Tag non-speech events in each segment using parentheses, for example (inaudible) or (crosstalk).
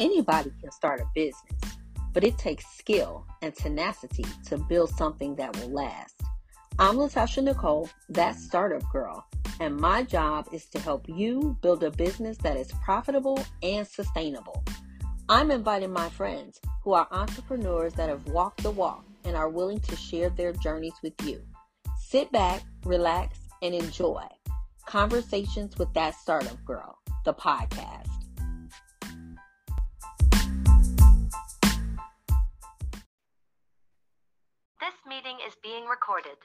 Anybody can start a business, but it takes skill and tenacity to build something that will last. I'm Latasha Nicole, that startup girl, and my job is to help you build a business that is profitable and sustainable. I'm inviting my friends who are entrepreneurs that have walked the walk and are willing to share their journeys with you. Sit back, relax, and enjoy Conversations with That Startup Girl, the podcast. Meeting is being recorded.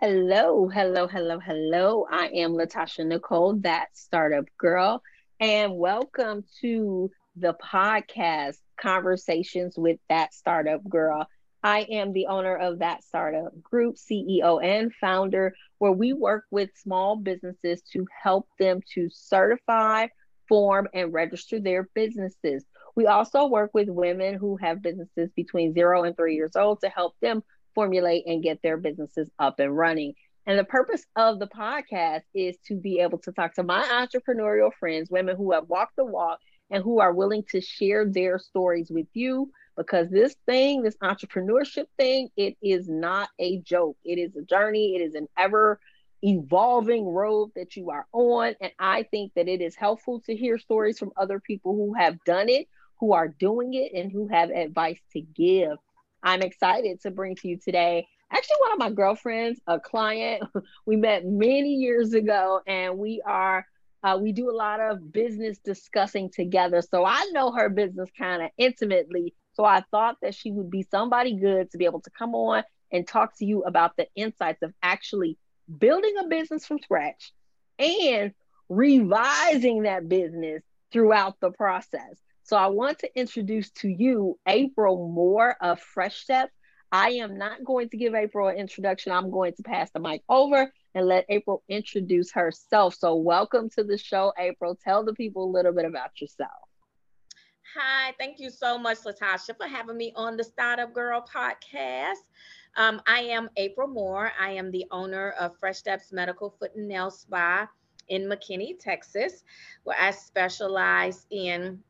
Hello, hello, hello, hello. I am Latasha Nicole, that startup girl, and welcome to the podcast Conversations with That Startup Girl. I am the owner of that startup group, CEO and founder, where we work with small businesses to help them to certify, form, and register their businesses. We also work with women who have businesses between zero and three years old to help them formulate and get their businesses up and running. And the purpose of the podcast is to be able to talk to my entrepreneurial friends, women who have walked the walk and who are willing to share their stories with you because this thing, this entrepreneurship thing, it is not a joke. It is a journey, it is an ever evolving road that you are on. And I think that it is helpful to hear stories from other people who have done it, who are doing it, and who have advice to give. I'm excited to bring to you today actually one of my girlfriends, a client. (laughs) We met many years ago, and we are uh, we do a lot of business discussing together. So I know her business kind of intimately. So I thought that she would be somebody good to be able to come on and talk to you about the insights of actually building a business from scratch and revising that business throughout the process. So I want to introduce to you April Moore of Fresh Steps. I am not going to give April an introduction. I'm going to pass the mic over and let April introduce herself. So, welcome to the show, April. Tell the people a little bit about yourself. Hi, thank you so much, Latasha, for having me on the Startup Girl podcast. Um, I am April Moore. I am the owner of Fresh Steps Medical Foot and Nail Spa in McKinney, Texas, where I specialize in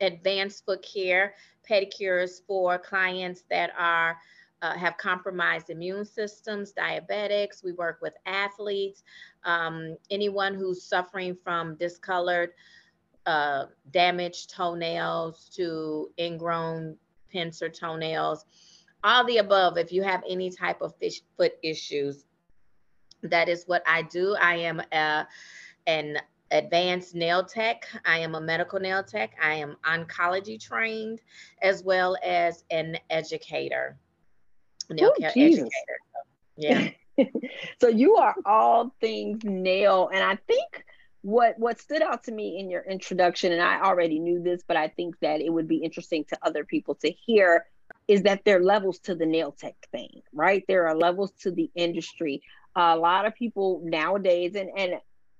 advanced foot care, pedicures for clients that are uh, have compromised immune systems, diabetics. We work with athletes, um, anyone who's suffering from discolored, uh, damaged toenails to ingrown pincer toenails, all the above. If you have any type of fish, foot issues, that is what I do. I am a, an advanced nail tech. I am a medical nail tech. I am oncology trained as well as an educator, nail Ooh, care Jesus. educator. yeah. (laughs) so you are all things nail. And I think what what stood out to me in your introduction, and I already knew this, but I think that it would be interesting to other people to hear is that there are levels to the nail tech thing, right? There are levels to the industry. a lot of people nowadays, and and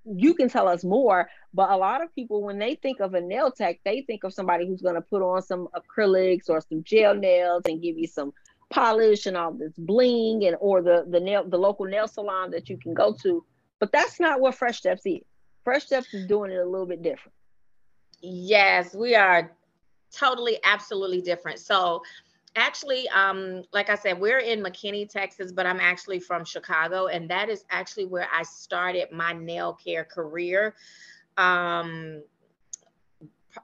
you can tell us more, but a lot of people, when they think of a nail tech, they think of somebody who's going to put on some acrylics or some gel nails and give you some polish and all this bling and or the the nail the local nail salon that you can go to. But that's not what Fresh Steps is. Fresh Steps is doing it a little bit different. Yes, we are totally absolutely different. So actually um like i said we're in mckinney texas but i'm actually from chicago and that is actually where i started my nail care career um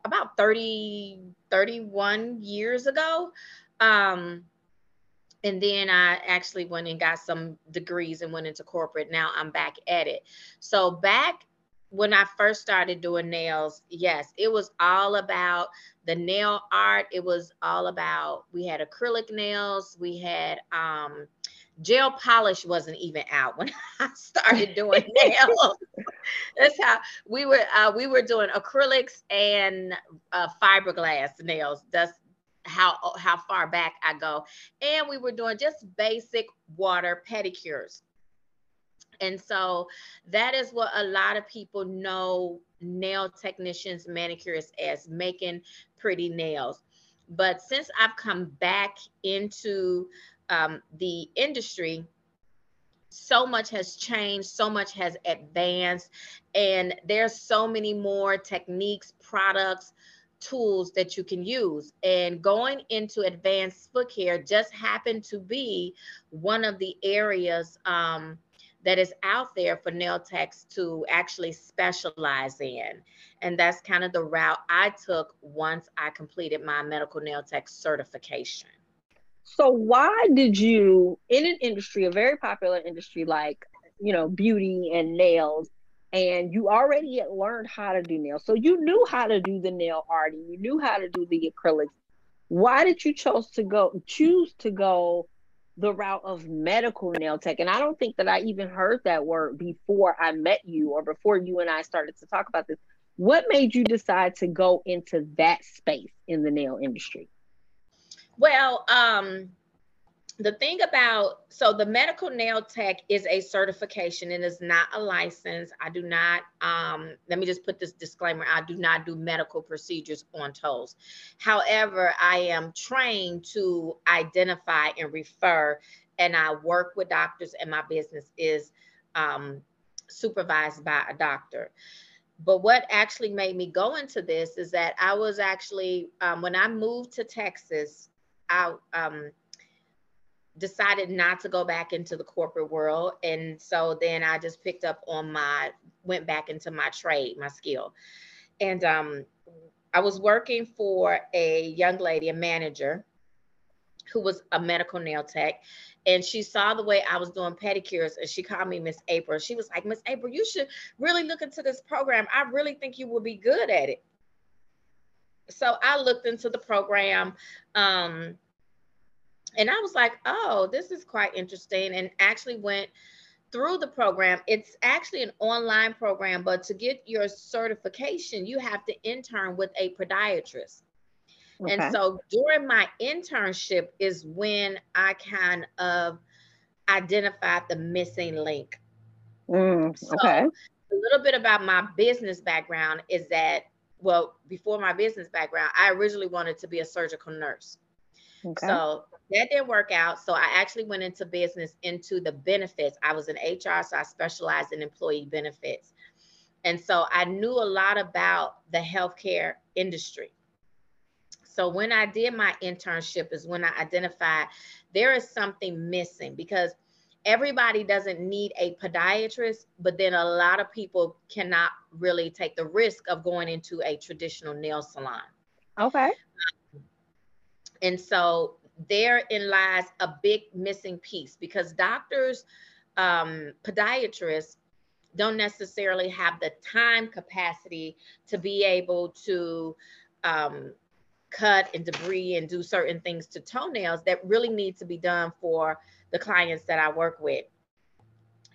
about 30 31 years ago um and then i actually went and got some degrees and went into corporate. Now i'm back at it. So back when I first started doing nails, yes, it was all about the nail art. It was all about we had acrylic nails, we had um gel polish wasn't even out when (laughs) I started doing (laughs) nails. That's how we were uh, we were doing acrylics and uh, fiberglass nails. That's how how far back I go. And we were doing just basic water pedicures. And so that is what a lot of people know nail technicians, manicurists as making pretty nails. But since I've come back into um, the industry, so much has changed, so much has advanced, and there's so many more techniques, products, tools that you can use. And going into advanced foot care just happened to be one of the areas um, that is out there for nail techs to actually specialize in. And that's kind of the route I took once I completed my medical nail tech certification. So why did you in an industry, a very popular industry like, you know, beauty and nails, and you already had learned how to do nails. So you knew how to do the nail art and you knew how to do the acrylics. Why did you chose to go choose to go the route of medical nail tech? And I don't think that I even heard that word before I met you or before you and I started to talk about this. What made you decide to go into that space in the nail industry? Well, um, the thing about so the medical nail tech is a certification and is not a license. I do not um let me just put this disclaimer i do not do medical procedures on toes. However i am trained to identify and refer and i work with doctors and my business is um, supervised by a doctor. But what actually made me go into this is that i was actually um, when i moved to texas out um, decided not to go back into the corporate world. And so then I just picked up on my, went back into my trade, my skill. And um, I was working for a young lady, a manager, who was a medical nail tech. And she saw the way I was doing pedicures and she called me Miss April. She was like, Miss April, you should really look into this program. I really think you will be good at it. So I looked into the program. Um, and I was like, oh, this is quite interesting. And actually went through the program. It's actually an online program, but to get your certification, you have to intern with a podiatrist. Okay. And so during my internship is when I kind of identified the missing link. Mm, okay. So a little bit about my business background is that, well, before my business background, I originally wanted to be a surgical nurse. Okay. So that didn't work out. So I actually went into business into the benefits. I was in HR, so I specialized in employee benefits. And so I knew a lot about the healthcare industry. So when I did my internship is when I identified there is something missing because everybody doesn't need a podiatrist, but then a lot of people cannot really take the risk of going into a traditional nail salon. Okay. And so therein lies a big missing piece because doctors, um, podiatrists, don't necessarily have the time capacity to be able to um, cut and debride and do certain things to toenails that really need to be done for the clients that I work with.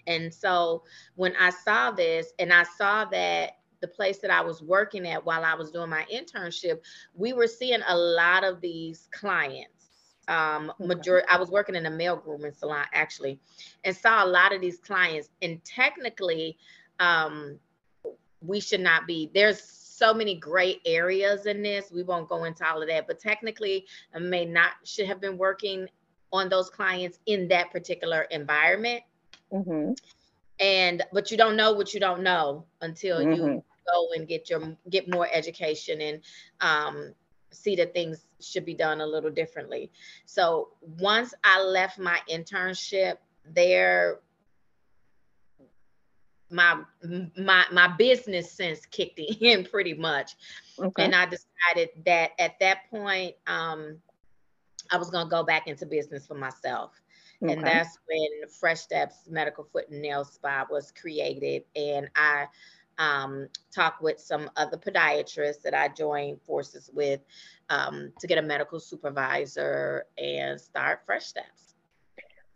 And so when I saw this and I saw that the place that I was working at while I was doing my internship, we were seeing a lot of these clients um majority i was working in a male grooming salon actually and saw a lot of these clients and technically um we should not be there's so many gray areas in this we won't go into all of that but technically I may not should have been working on those clients in that particular environment mm-hmm. and but you don't know what you don't know until mm-hmm. you go and get your get more education and um see that things should be done a little differently. So once I left my internship there, my my my business sense kicked (laughs) in pretty much. Okay. And I decided that at that point, um, I was gonna go back into business for myself. Okay. And that's when Fresh Steps Medical Foot and Nail Spa was created. And I um, talk with some other podiatrists that I joined forces with um, to get a medical supervisor and start Fresh Steps.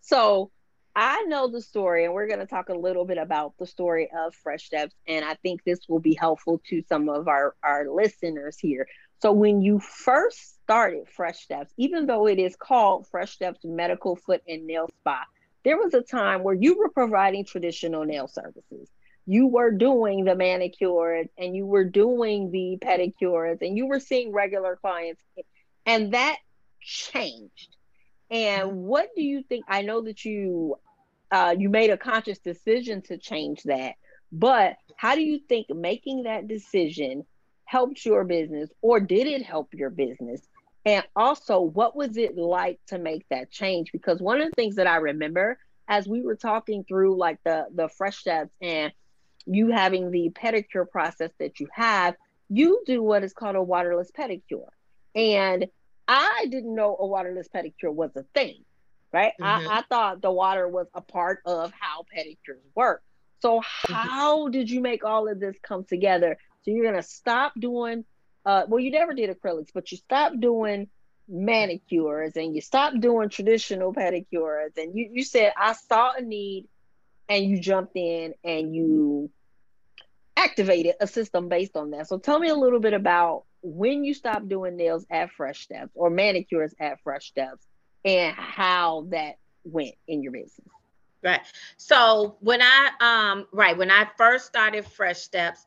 So I know the story, and we're going to talk a little bit about the story of Fresh Steps. And I think this will be helpful to some of our, our listeners here. So, when you first started Fresh Steps, even though it is called Fresh Steps Medical Foot and Nail Spa, there was a time where you were providing traditional nail services you were doing the manicures and you were doing the pedicures and you were seeing regular clients and that changed and what do you think i know that you uh, you made a conscious decision to change that. But how do you think making that decision helped your business, or did it help your business? And also, what was it like to make that change? Because one of the things that I remember as we were talking through like the the fresh steps and you having the pedicure process that you have, you do what is called a waterless pedicure. And I didn't know a waterless pedicure was a thing, right? Mm-hmm. I, I thought the water was a part of how pedicures work. So mm-hmm. how did you make all of this come together? So you're gonna stop doing uh well you never did acrylics, but you stopped doing manicures and you stopped doing traditional pedicures and you, you said I saw a need and you jumped in and you activated a system based on that. So tell me a little bit about when you stopped doing nails at Fresh Steps or manicures at Fresh Steps and how that went in your business. Right. So when I um right when I first started Fresh Steps,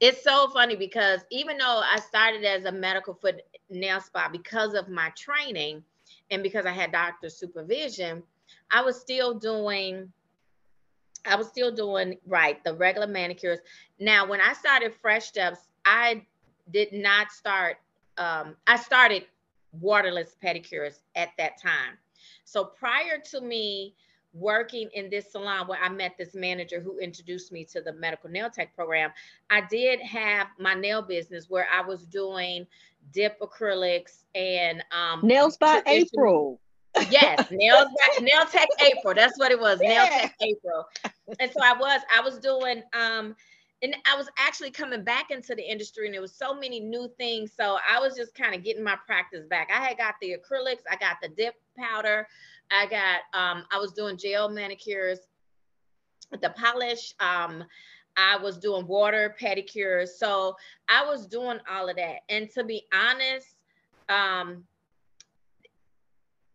it's so funny because even though I started as a medical foot nail spa because of my training and because I had doctor supervision, I was still doing I was still doing right the regular manicures. Now, when I started Fresh Steps, I did not start. Um, I started waterless pedicures at that time. So prior to me working in this salon where I met this manager who introduced me to the medical nail tech program, I did have my nail business where I was doing dip acrylics and um, nails by April. Yes, nails by, nail tech April. That's what it was. Yeah. Nail tech April. And so I was I was doing um and I was actually coming back into the industry and there was so many new things. So I was just kind of getting my practice back. I had got the acrylics, I got the dip powder, I got um, I was doing gel manicures, the polish. Um, I was doing water pedicures. So I was doing all of that. And to be honest, um,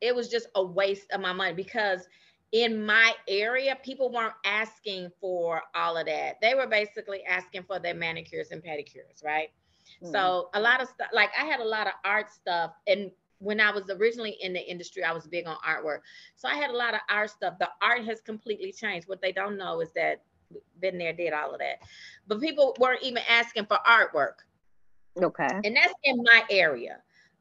it was just a waste of my money because in my area, people weren't asking for all of that. They were basically asking for their manicures and pedicures, right? Mm-hmm. So a lot of stuff, like I had a lot of art stuff, and when I was originally in the industry, I was big on artwork. So I had a lot of art stuff. The art has completely changed. What they don't know is that been there, did all of that. But people weren't even asking for artwork. Okay. And that's in my area.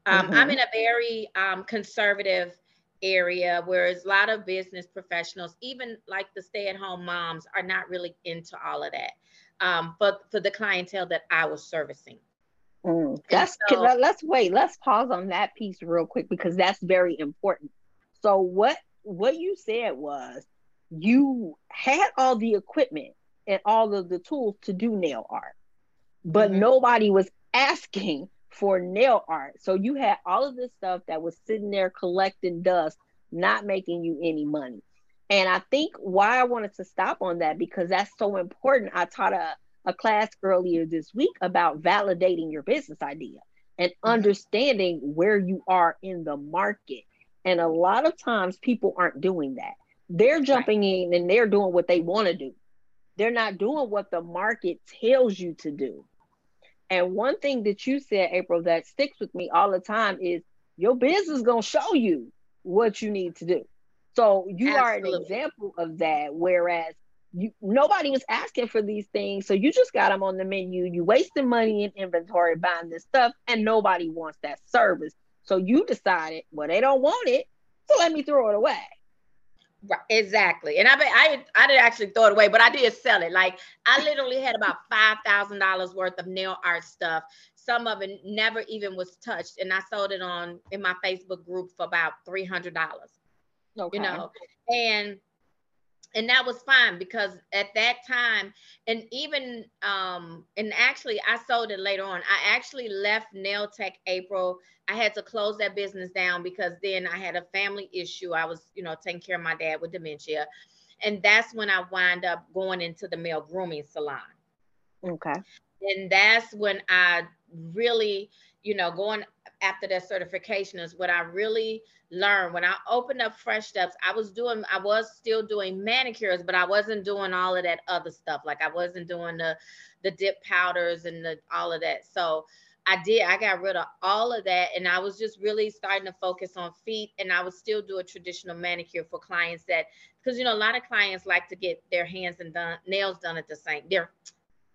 Um, mm-hmm. I'm in a very um, conservative area where a lot of business professionals, even like the stay-at-home moms, are not really into all of that. Um, but for the clientele that I was servicing. Mm, that's so, let's wait. Let's pause on that piece real quick because that's very important. So what what you said was you had all the equipment and all of the tools to do nail art, but mm-hmm. nobody was asking for nail art. So you had all of this stuff that was sitting there collecting dust, not making you any money. And I think why I wanted to stop on that because that's so important. I taught a a class earlier this week about validating your business idea and mm-hmm. understanding where you are in the market. And a lot of times people aren't doing that. They're jumping right. in and they're doing what they want to do. They're not doing what the market tells you to do. And one thing that you said, April, that sticks with me all the time is your business is going to show you what you need to do. So you Absolutely. are an example of that. Whereas you nobody was asking for these things so you just got them on the menu you wasting money in inventory buying this stuff and nobody wants that service so you decided well they don't want it so let me throw it away Right, exactly. And I I I didn't actually throw it away, but I did sell it. Like I (laughs) literally had about five thousand dollars worth of nail art stuff. Some of it never even was touched, and I sold it on in my Facebook group for about three hundred dollars. Okay. You know, and and that was fine because at that time and even um and actually i sold it later on. I actually left nail tech april. I had to close that business down because then i had a family issue. I was you know taking care of my dad with dementia. And that's when i wind up going into the male grooming salon. Okay. And that's when i really you know going after that certification is what I really learned. When I opened up Fresh Steps, I was doing, I was still doing manicures, but I wasn't doing all of that other stuff. Like I wasn't doing the the dip powders and the all of that. So I did. I got rid of all of that. And I was just really starting to focus on feet. And I would still do a traditional manicure for clients that, because, you know, a lot of clients like to get their hands and done, nails done at the same, their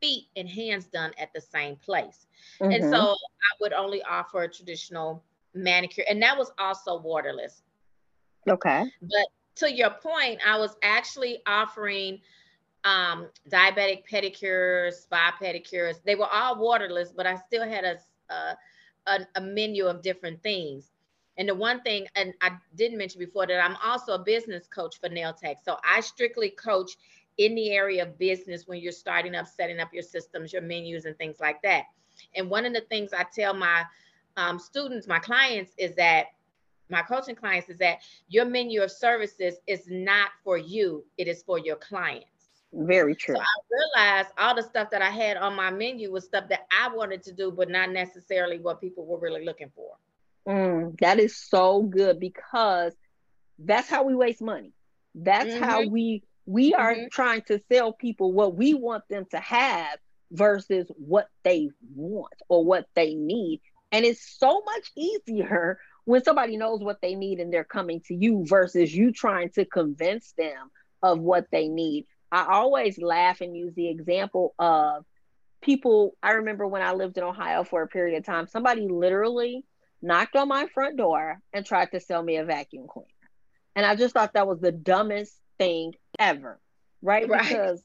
feet and hands done at the same place. Mm-hmm. And so I would only offer a traditional manicure. And that was also waterless. Okay. But to your point, I was actually offering um, diabetic pedicures, spa pedicures. They were all waterless, but I still had a, a, a menu of different things. And the one thing, and I didn't mention before that I'm also a business coach for Nail Tech. So I strictly coach in the area of business when you're starting up, setting up your systems, your menus, and things like that. And one of the things I tell my um, students, my clients, is that my coaching clients is that your menu of services is not for you, it is for your clients. Very true. So I realized all the stuff that I had on my menu was stuff that I wanted to do, but not necessarily what people were really looking for. Mm, that is so good because that's how we waste money. That's mm-hmm. how we we are mm-hmm. trying to sell people what we want them to have versus what they want or what they need. And it's so much easier when somebody knows what they need and they're coming to you versus you trying to convince them of what they need. I always laugh and use the example of people. I remember when I lived in Ohio for a period of time, somebody literally knocked on my front door and tried to sell me a vacuum cleaner. And I just thought that was the dumbest thing ever, right? right? Because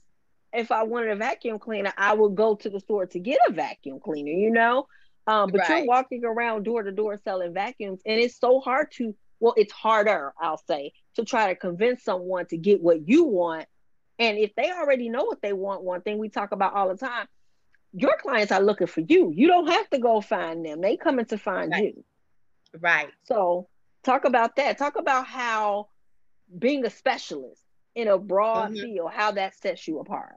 if I wanted a vacuum cleaner, I would go to the store to get a vacuum cleaner, you know? Um, but right. you're walking around door to door selling vacuums, and it's so hard to, well, it's harder, I'll say, to try to convince someone to get what you want. And if they already know what they want, one thing we talk about all the time, your clients are looking for you. You don't have to go find them, they coming to find right. you. Right. So talk about that. Talk about how being a specialist in a broad mm-hmm. field, how that sets you apart.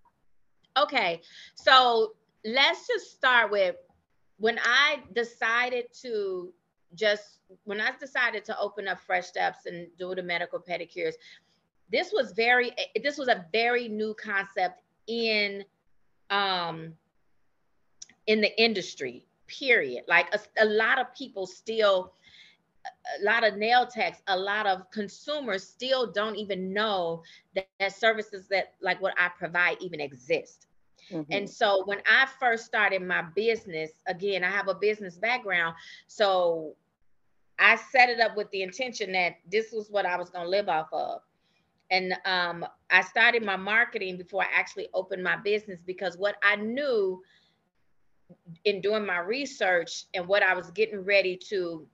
Okay. So let's just start with when I decided to just when I decided to open up Fresh Steps and do the medical pedicures, this was very this was a very new concept in um in the industry period like a, a lot of people still a lot of nail techs a lot of consumers still don't even know that, that services that like what i provide even exist Mm-hmm. And so when I first started my business, again, I have a business background. So I set it up with the intention that this was what I was going to live off of. And um, I started my marketing before I actually opened my business because what I knew in doing my research and what I was getting ready to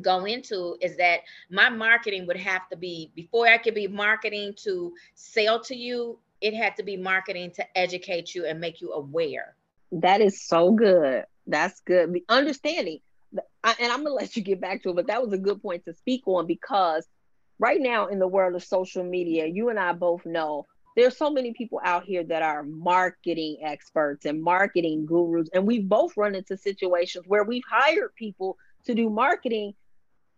go into is that my marketing would have to be before I could be marketing to sell to you, it had to be marketing to educate you and make you aware. That is so good. That's good. The understanding, I, and I'm gonna let you get back to it, but that was a good point to speak on because right now in the world of social media, you and I both know there's so many people out here that are marketing experts and marketing gurus, and we've both run into situations where we've hired people to do marketing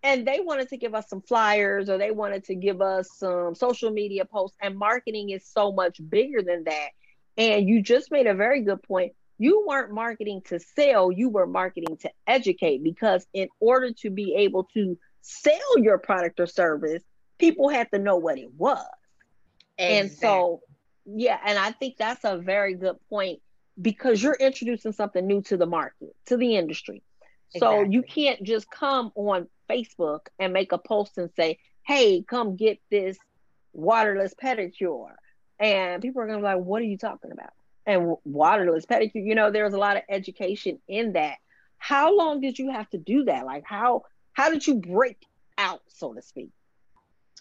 and they wanted to give us some flyers or they wanted to give us some social media posts and marketing is so much bigger than that. And you just made a very good point. You weren't marketing to sell you were marketing to educate because in order to be able to sell your product or service people had to know what it was. Exactly. and so yeah and i think that's a very good point because you're introducing something new to the market to the industry so exactly. you can't just come on Facebook and make a post and say, hey, come get this waterless pedicure. And people are going to be like, what are you talking about? And waterless pedicure, you know, there's a lot of education in that. How long did you have to do that? Like how how did you break out, so to speak?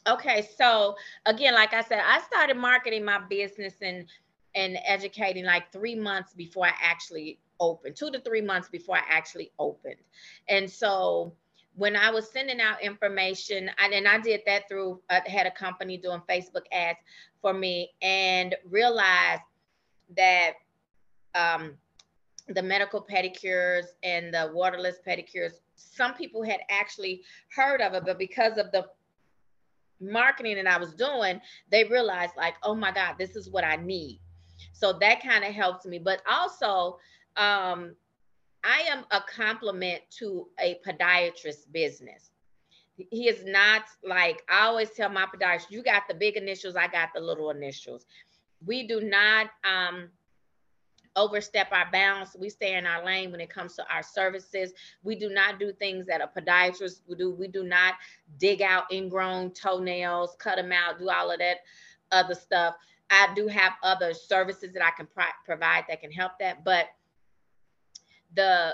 Okay, so again, like I said, I started marketing my business and and educating like three months before I actually opened, two to three months before I actually opened. And so when I was sending out information, and, and I did that through, I uh, had a company doing Facebook ads for me and realized that um, the medical pedicures and the waterless pedicures, some people had actually heard of it, but because of the marketing that I was doing, they realized like, oh my God, this is what I need. So that kind of helped me. But also, um, I am a complement to a podiatrist business. He is not like I always tell my podiatrist, you got the big initials, I got the little initials. We do not um, overstep our bounds. We stay in our lane when it comes to our services. We do not do things that a podiatrist would do. We do not dig out ingrown toenails, cut them out, do all of that other stuff. I do have other services that I can pro- provide that can help that, but the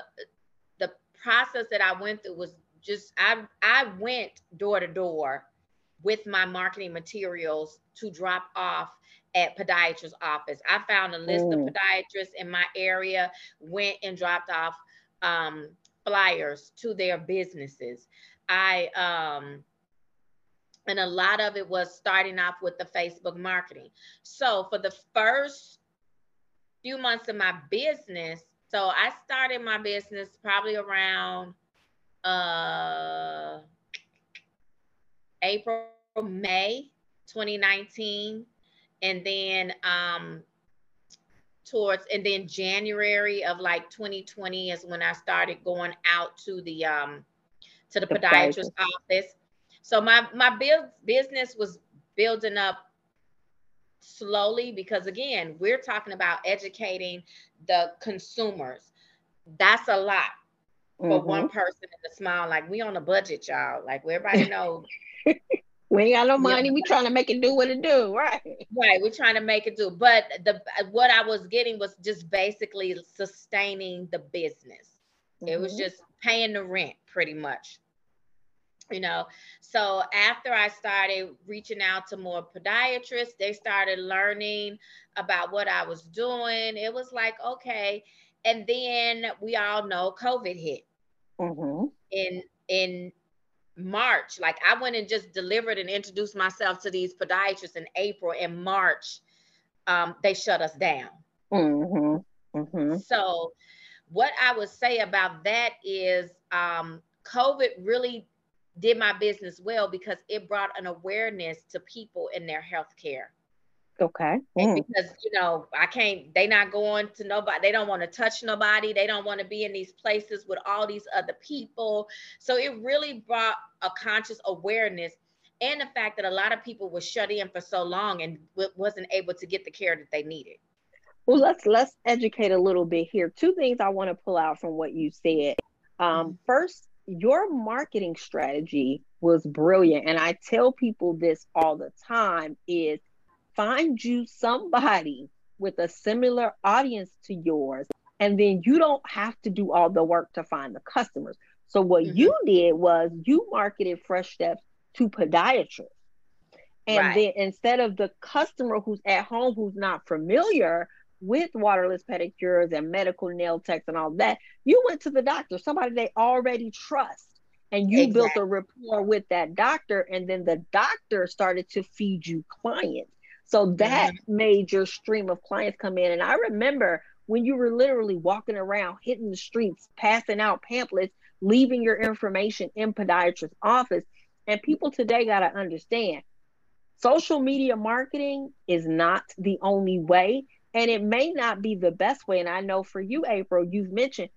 the process that I went through was just I I went door to door with my marketing materials to drop off at podiatrist office. I found a list mm. of podiatrists in my area, went and dropped off um, flyers to their businesses. I um, and a lot of it was starting off with the Facebook marketing. So for the first few months of my business, so I started my business probably around uh, April, May 2019. And then um, towards, and then January of like 2020 is when I started going out to the, um, to the, the podiatrist office. So my, my build, business was building up slowly because again we're talking about educating the consumers that's a lot for mm-hmm. one person in the small like we on a budget y'all like everybody (laughs) knows we ain't got no money yeah. we trying to make it do what it do right right we're trying to make it do but the what i was getting was just basically sustaining the business mm-hmm. it was mm-hmm. just paying the rent pretty much you know so after i started reaching out to more podiatrists they started learning about what i was doing it was like okay and then we all know covid hit mm-hmm. in in march like i went and just delivered and introduced myself to these podiatrists in april and march um, they shut us down mm-hmm. Mm-hmm. so what i would say about that is um, covid really did my business well because it brought an awareness to people in their health care. Okay. Mm. because you know, I can't, they not going to nobody, they don't want to touch nobody, they don't want to be in these places with all these other people. So it really brought a conscious awareness and the fact that a lot of people were shut in for so long and w- wasn't able to get the care that they needed. Well, let's let's educate a little bit here. Two things I want to pull out from what you said. Um, mm-hmm. First, your marketing strategy was brilliant and i tell people this all the time is find you somebody with a similar audience to yours and then you don't have to do all the work to find the customers so what mm-hmm. you did was you marketed fresh steps to podiatrists and right. then instead of the customer who's at home who's not familiar with waterless pedicures and medical nail techs and all that, you went to the doctor, somebody they already trust. And you exactly. built a rapport with that doctor, and then the doctor started to feed you clients. So that mm-hmm. made your stream of clients come in. And I remember when you were literally walking around, hitting the streets, passing out pamphlets, leaving your information in podiatrist's office. And people today got to understand social media marketing is not the only way. And it may not be the best way. And I know for you, April, you've mentioned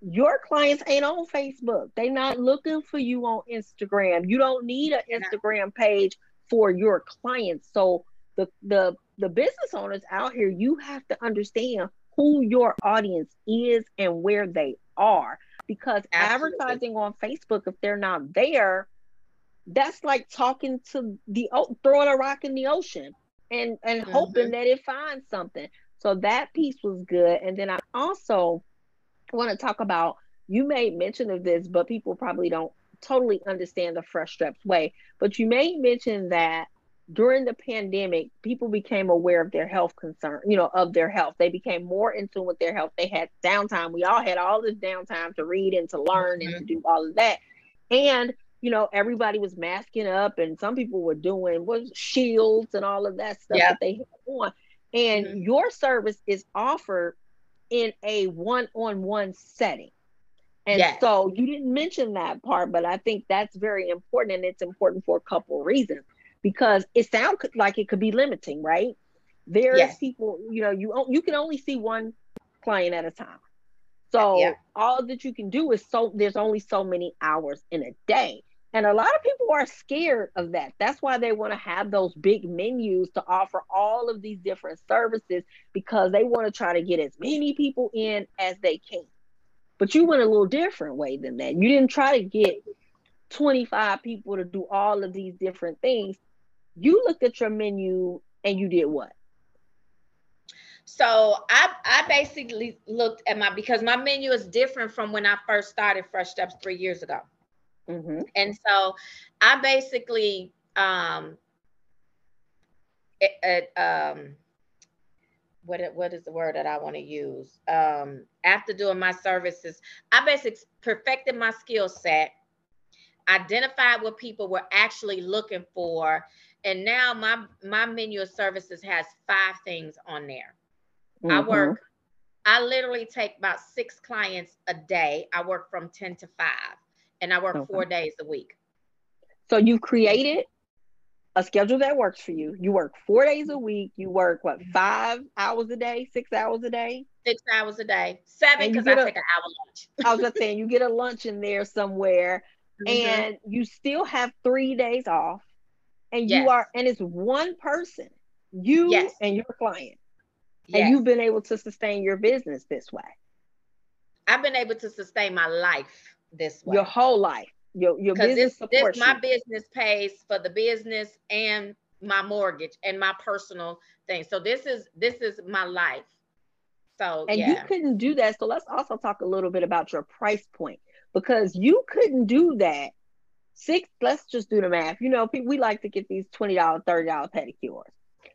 your clients ain't on Facebook. They're not looking for you on Instagram. You don't need an Instagram page for your clients. So the the the business owners out here, you have to understand who your audience is and where they are. Because Absolutely. advertising on Facebook, if they're not there, that's like talking to the throwing a rock in the ocean and and mm-hmm. hoping that it finds something. So that piece was good. And then I also want to talk about you made mention of this, but people probably don't totally understand the fresh steps way. But you made mention that during the pandemic, people became aware of their health concern, you know, of their health. They became more in tune with their health. They had downtime. We all had all this downtime to read and to learn mm-hmm. and to do all of that. And you know, everybody was masking up and some people were doing was shields and all of that stuff that they had on. And mm-hmm. your service is offered in a one-on-one setting. And yes. so you didn't mention that part, but I think that's very important and it's important for a couple of reasons because it sounds like it could be limiting, right? There's yes. people, you know, you you can only see one client at a time. So Yeah. all that you can do is so there's only so many hours in a day. And a lot of people are scared of that. That's why they want to have those big menus to offer all of these different services because they want to try to get as many people in as they can. But you went a little different way than that. You didn't try to get 25 people to do all of these different things. You looked at your menu and you did what? So I I basically looked at my because my menu is different from when I first started Fresh Steps three years ago. Mm-hmm. And so I basically um it, it, um what what is the word that I want to use? Um after doing my services, I basically perfected my skill set, identified what people were actually looking for, and now my my menu of services has five things on there. Mm-hmm. I work, I literally take about six clients a day. I work from 10 to 5, and I work Okay. four days a week. So you've created a schedule that works for you. You work four days a week. You work what five hours a day, six hours a day. Six hours a day, seven because I take an hour lunch. I was just saying you get a lunch in there somewhere, (laughs) Mhm. and you still have three days off, and Yes. you are, and it's one person, you Yes. and your client, Yes. and you've been able to sustain your business this way, I've been able to sustain my life this way. your whole life. Your your business this, this my business pays for the business and my mortgage and my personal thing. So this is this is my life. So and you couldn't do that. So let's also talk a little bit about your price point because you couldn't do that. Six, let's just do the math. You know, we like to get these $20, $30 pedicures.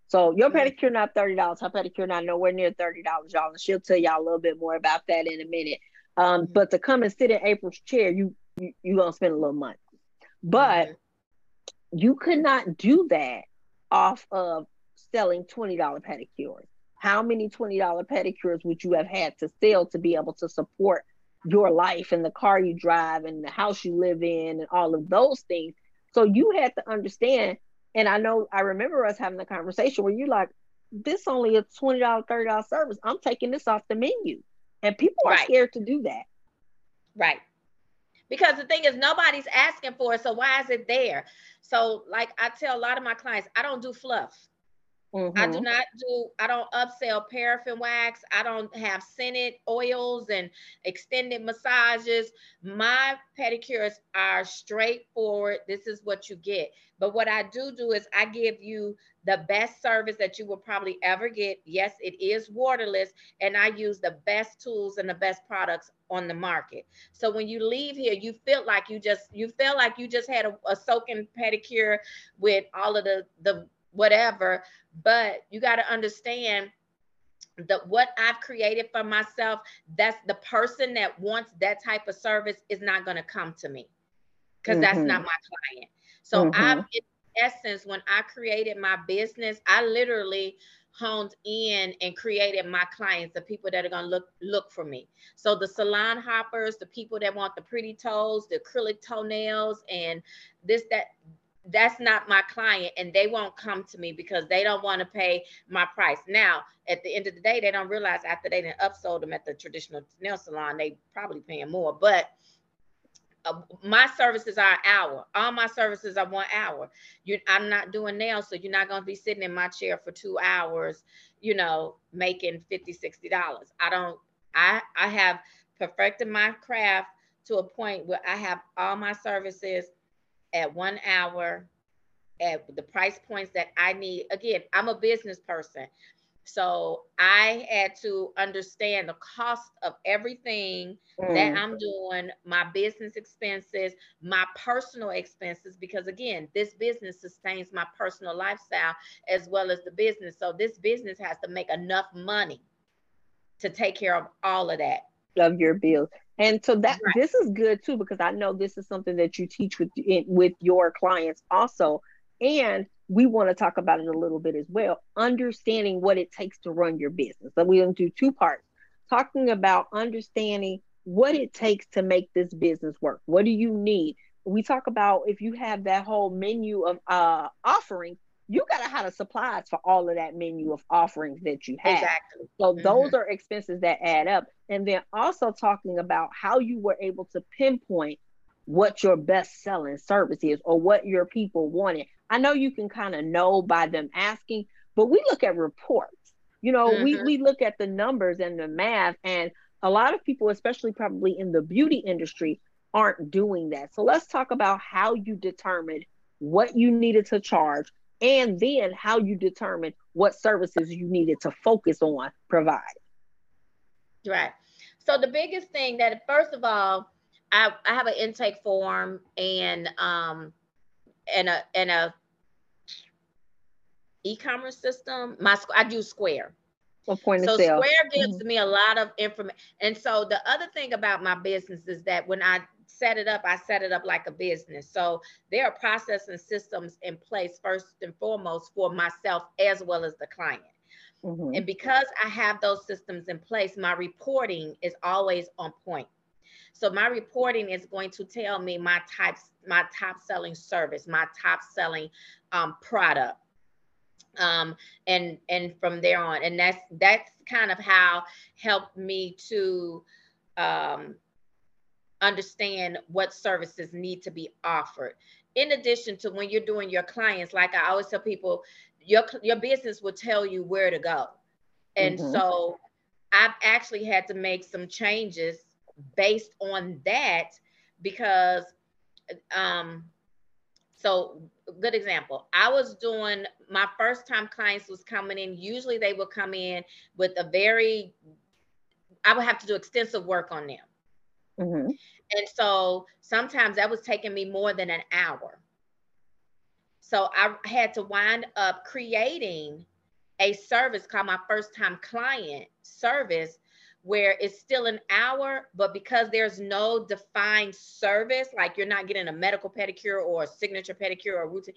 So your Mhm. pedicure not $30, her pedicure not nowhere near $30, y'all. And she'll tell y'all a little bit more about that in a minute. Um, Mhm. but to come and sit in April's chair, you you you gonna spend a little money. But Mhm. you could not do that off of selling $20 pedicures. How many $20 pedicures would you have had to sell to be able to support your life and the car you drive and the house you live in and all of those things? So you had to understand. And I know I remember us having a conversation where you're like, this only a $20, $30 service. I'm taking this off the menu. And people are Right. scared to do that. Right. Because the thing is, nobody's asking for it. So why is it there? So, like I tell a lot of my clients, I don't do fluff. I Mhm. do not do, I don't upsell paraffin wax. I don't have scented oils and extended massages. My pedicures are straightforward. This is what you get. But what I do do is I give you the best service that you will probably ever get. Yes, it is waterless, and I use the best tools and the best products on the market. So when you leave here, you feel like you just you feel like you just had a, a soaking pedicure with all of the the whatever but you got to understand that what I've created for myself, that's the person that wants that type of service is not going to come to me because that's Mhm. not my client. So I, Mhm. in essence, when I created my business, I literally honed in and created my clients, the people that are going to look look for me. So the salon hoppers, the people that want the pretty toes, the acrylic toenails, and this that that's not my client and they won't come to me because they don't want to pay my price. Now, at the end of the day, they don't realize after they didn't upsold them at the traditional nail salon, they probably paying more. But uh, my services are an hour. All my services are one hour. You, I'm not doing nails, so you're not going to be sitting in my chair for two hours, you know, making 50 60 dollars. I don't. I I have perfected my craft to a point where I have all my services at one hour at the price points that I need. Again, I'm a business person. So I had to understand the cost of everything that Mm. I'm doing, my business expenses, my personal expenses, because again, this business sustains my personal lifestyle as well as the business. So this business has to make enough money to take care of all of that. Of your bills. And so that Right. this is good too because I know this is something that you teach with in, with your clients also. And we want to talk about it a little bit as well, understanding what it takes to run your business. So we're going to do two parts. Talking about understanding what it takes to make this business work. What do you need? We talk about if you have that whole menu of uh offerings, you gotta have the supplies for all of that menu of offerings that you have. Exactly. So mm-hmm. those are expenses that add up. And then also talking about how you were able to pinpoint what your best selling service is or what your people wanted. I know you can kind of know by them asking, but we look at reports. You know, mm-hmm. we, we look at the numbers and the math, and a lot of people, especially probably in the beauty industry, aren't doing that. So let's talk about how you determined what you needed to charge and then how you determine what services you needed to focus on provide. Right. So the biggest thing that first of all, I, I have an intake form and um and a and a e-commerce system. My I do Square. Point so of sale. Square gives mm-hmm. me a lot of information. And so the other thing about my business is that when I set it up, I set it up like a business. So there are processing systems in place first and foremost for myself as well as the client. Mm-hmm. And because I have those systems in place, my reporting is always on point. So my reporting is going to tell me my types, my top selling service, my top selling um, product. Um, and and from there on, and that's that's kind of how helped me to um, understand what services need to be offered. In addition to when you're doing your clients, like I always tell people, your your business will tell you where to go. And mm-hmm. so I've actually had to make some changes based on that because um so good example i was doing my first time clients was coming in usually they would come in with a very i would have to do extensive work on them mm-hmm. And so sometimes that was taking me more than an hour so i had to wind up creating a service called my first time client service where it's still an hour, but because there's no defined service, like you're not getting a medical pedicure or a signature pedicure or routine,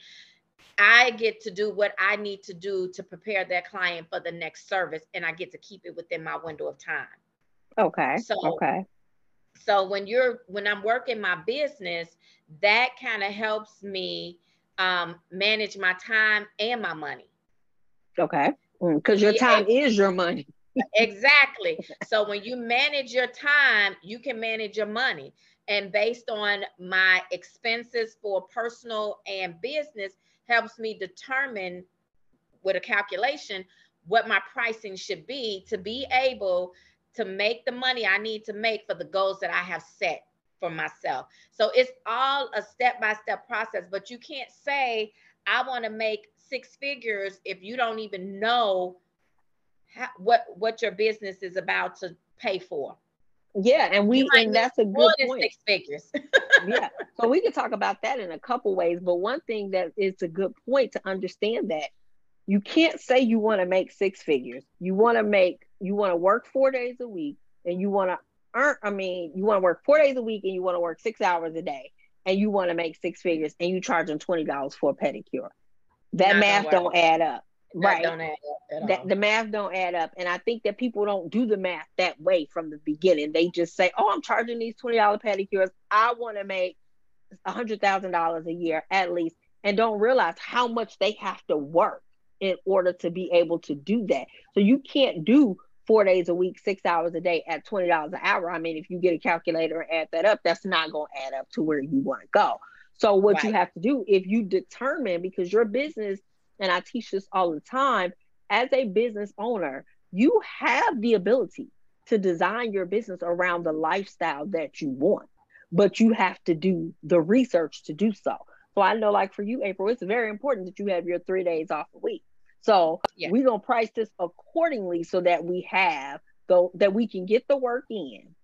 I get to do what I need to do to prepare that client for the next service, and I get to keep it within my window of time. Okay. So okay. So when you're when I'm working my business, that kind of helps me um, manage my time and my money. Okay. Because mm, your time yeah. is your money (laughs) exactly. So when you manage your time, you can manage your money. And based on my expenses for personal and business, helps me determine with a calculation what my pricing should be to be able to make the money I need to make for the goals that I have set for myself. So it's all a step by step process, but you can't say, I want to make six figures if you don't even know how, what what your business is about to pay for. Yeah, and we and that's a good point. Six figures. (laughs) yeah, so we can talk about that in a couple ways. But one thing that is a good point to understand that you can't say you want to make six figures. You want to make you want to work four days a week, and you want to earn. I mean, you want to work four days a week, and you want to work six hours a day, and you want to make six figures, and you charge them twenty dollars for a pedicure. That math don't add up. Right. that, the math don't add up and i think that people don't do the math that way from the beginning. They just say oh i'm charging these $20 pedicures. I want to make a $100000 a year at least and don't realize how much they have to work in order to be able to do that. So you can't do four days a week six hours a day at $20 an hour i mean if you get a calculator and add that up that's not going to add up to where you want to go so what right. you have to do if you determine because your business and I teach this all the time, as a business owner, you have the ability to design your business around the lifestyle that you want, but you have to do the research to do so. So I know, like for you, April, it's very important that you have your three days off a week. So yeah. we're gonna price this accordingly so that we have so that we can get the work in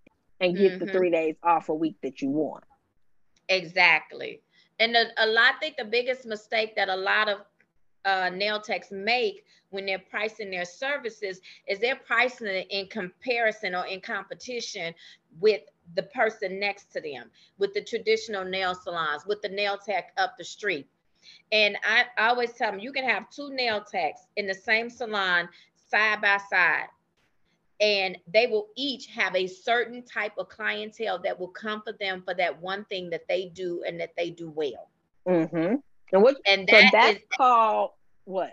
and get mm-hmm. the three days off a week that you want. Exactly. And a, a lot, I think the biggest mistake that a lot of uh, nail techs make when they're pricing their services is they're pricing it in comparison or in competition with the person next to them, with the traditional nail salons, with the nail tech up the street. And I, I always tell them you can have two nail techs in the same salon side by side and they will each have a certain type of clientele that will come for them for that one thing that they do and that they do well. Mm-hmm. And what and that so that's is, called What?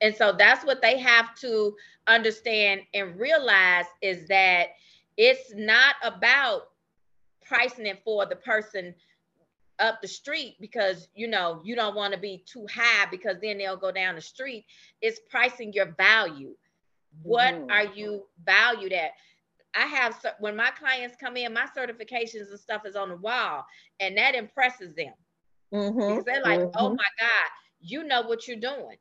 And so that's what they have to understand and realize is that it's not about pricing it for the person up the street because you know you don't want to be too high because then they'll go down the street. It's pricing your value. What mm-hmm. are you valued at? I have when my clients come in my certifications and stuff is on the wall and that impresses them. Mm-hmm. because they're like oh mm-hmm. oh my god you know what you're doing.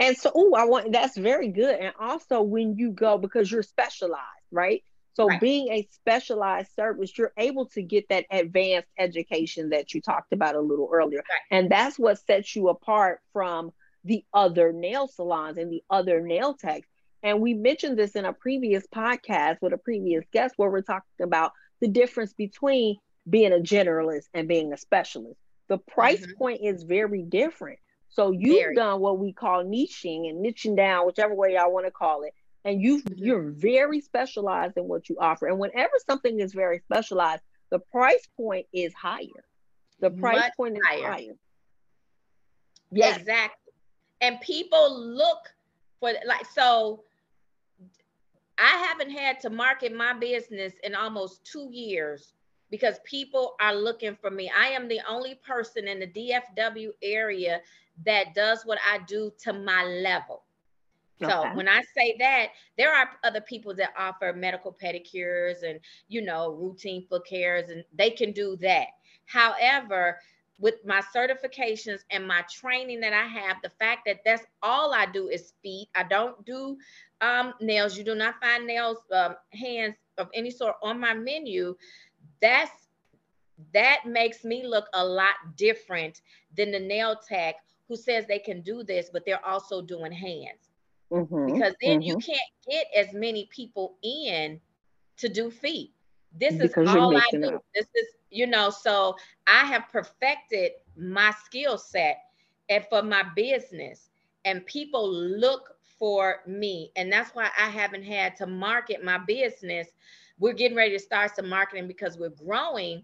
And so oh i want that's very good. And also when you go because you're specialized right so right. being a specialized service, you're able to get that advanced education that you talked about a little earlier. Right. And that's what sets you apart from the other nail salons and the other nail techs. And we mentioned this in a previous podcast with a previous guest where we're talking about the difference between being a generalist and being a specialist. The price mm-hmm. point is very different. So you've very. done what we call niching and niching down, whichever way y'all want to call it and you mm-hmm. you're very specialized in what you offer and whenever something is very specialized the price point is higher the price Much point is higher, higher. Yes. exactly and people look for like so i haven't had to market my business in almost two years because people are looking for me i am the only person in the dfw area that does what i do to my level so okay. when I say that, there are other people that offer medical pedicures and you know routine foot cares, and they can do that. However, with my certifications and my training that I have, the fact that that's all I do is feet. I don't do um, nails. You do not find nails, um, hands of any sort on my menu. That's that makes me look a lot different than the nail tech who says they can do this, but they're also doing hands. Mm-hmm, because then mm-hmm. you can't get as many people in to do feet. This because is all I do. Up. This is, you know, so I have perfected my skill set and for my business, and people look for me. And that's why I haven't had to market my business. We're getting ready to start some marketing because we're growing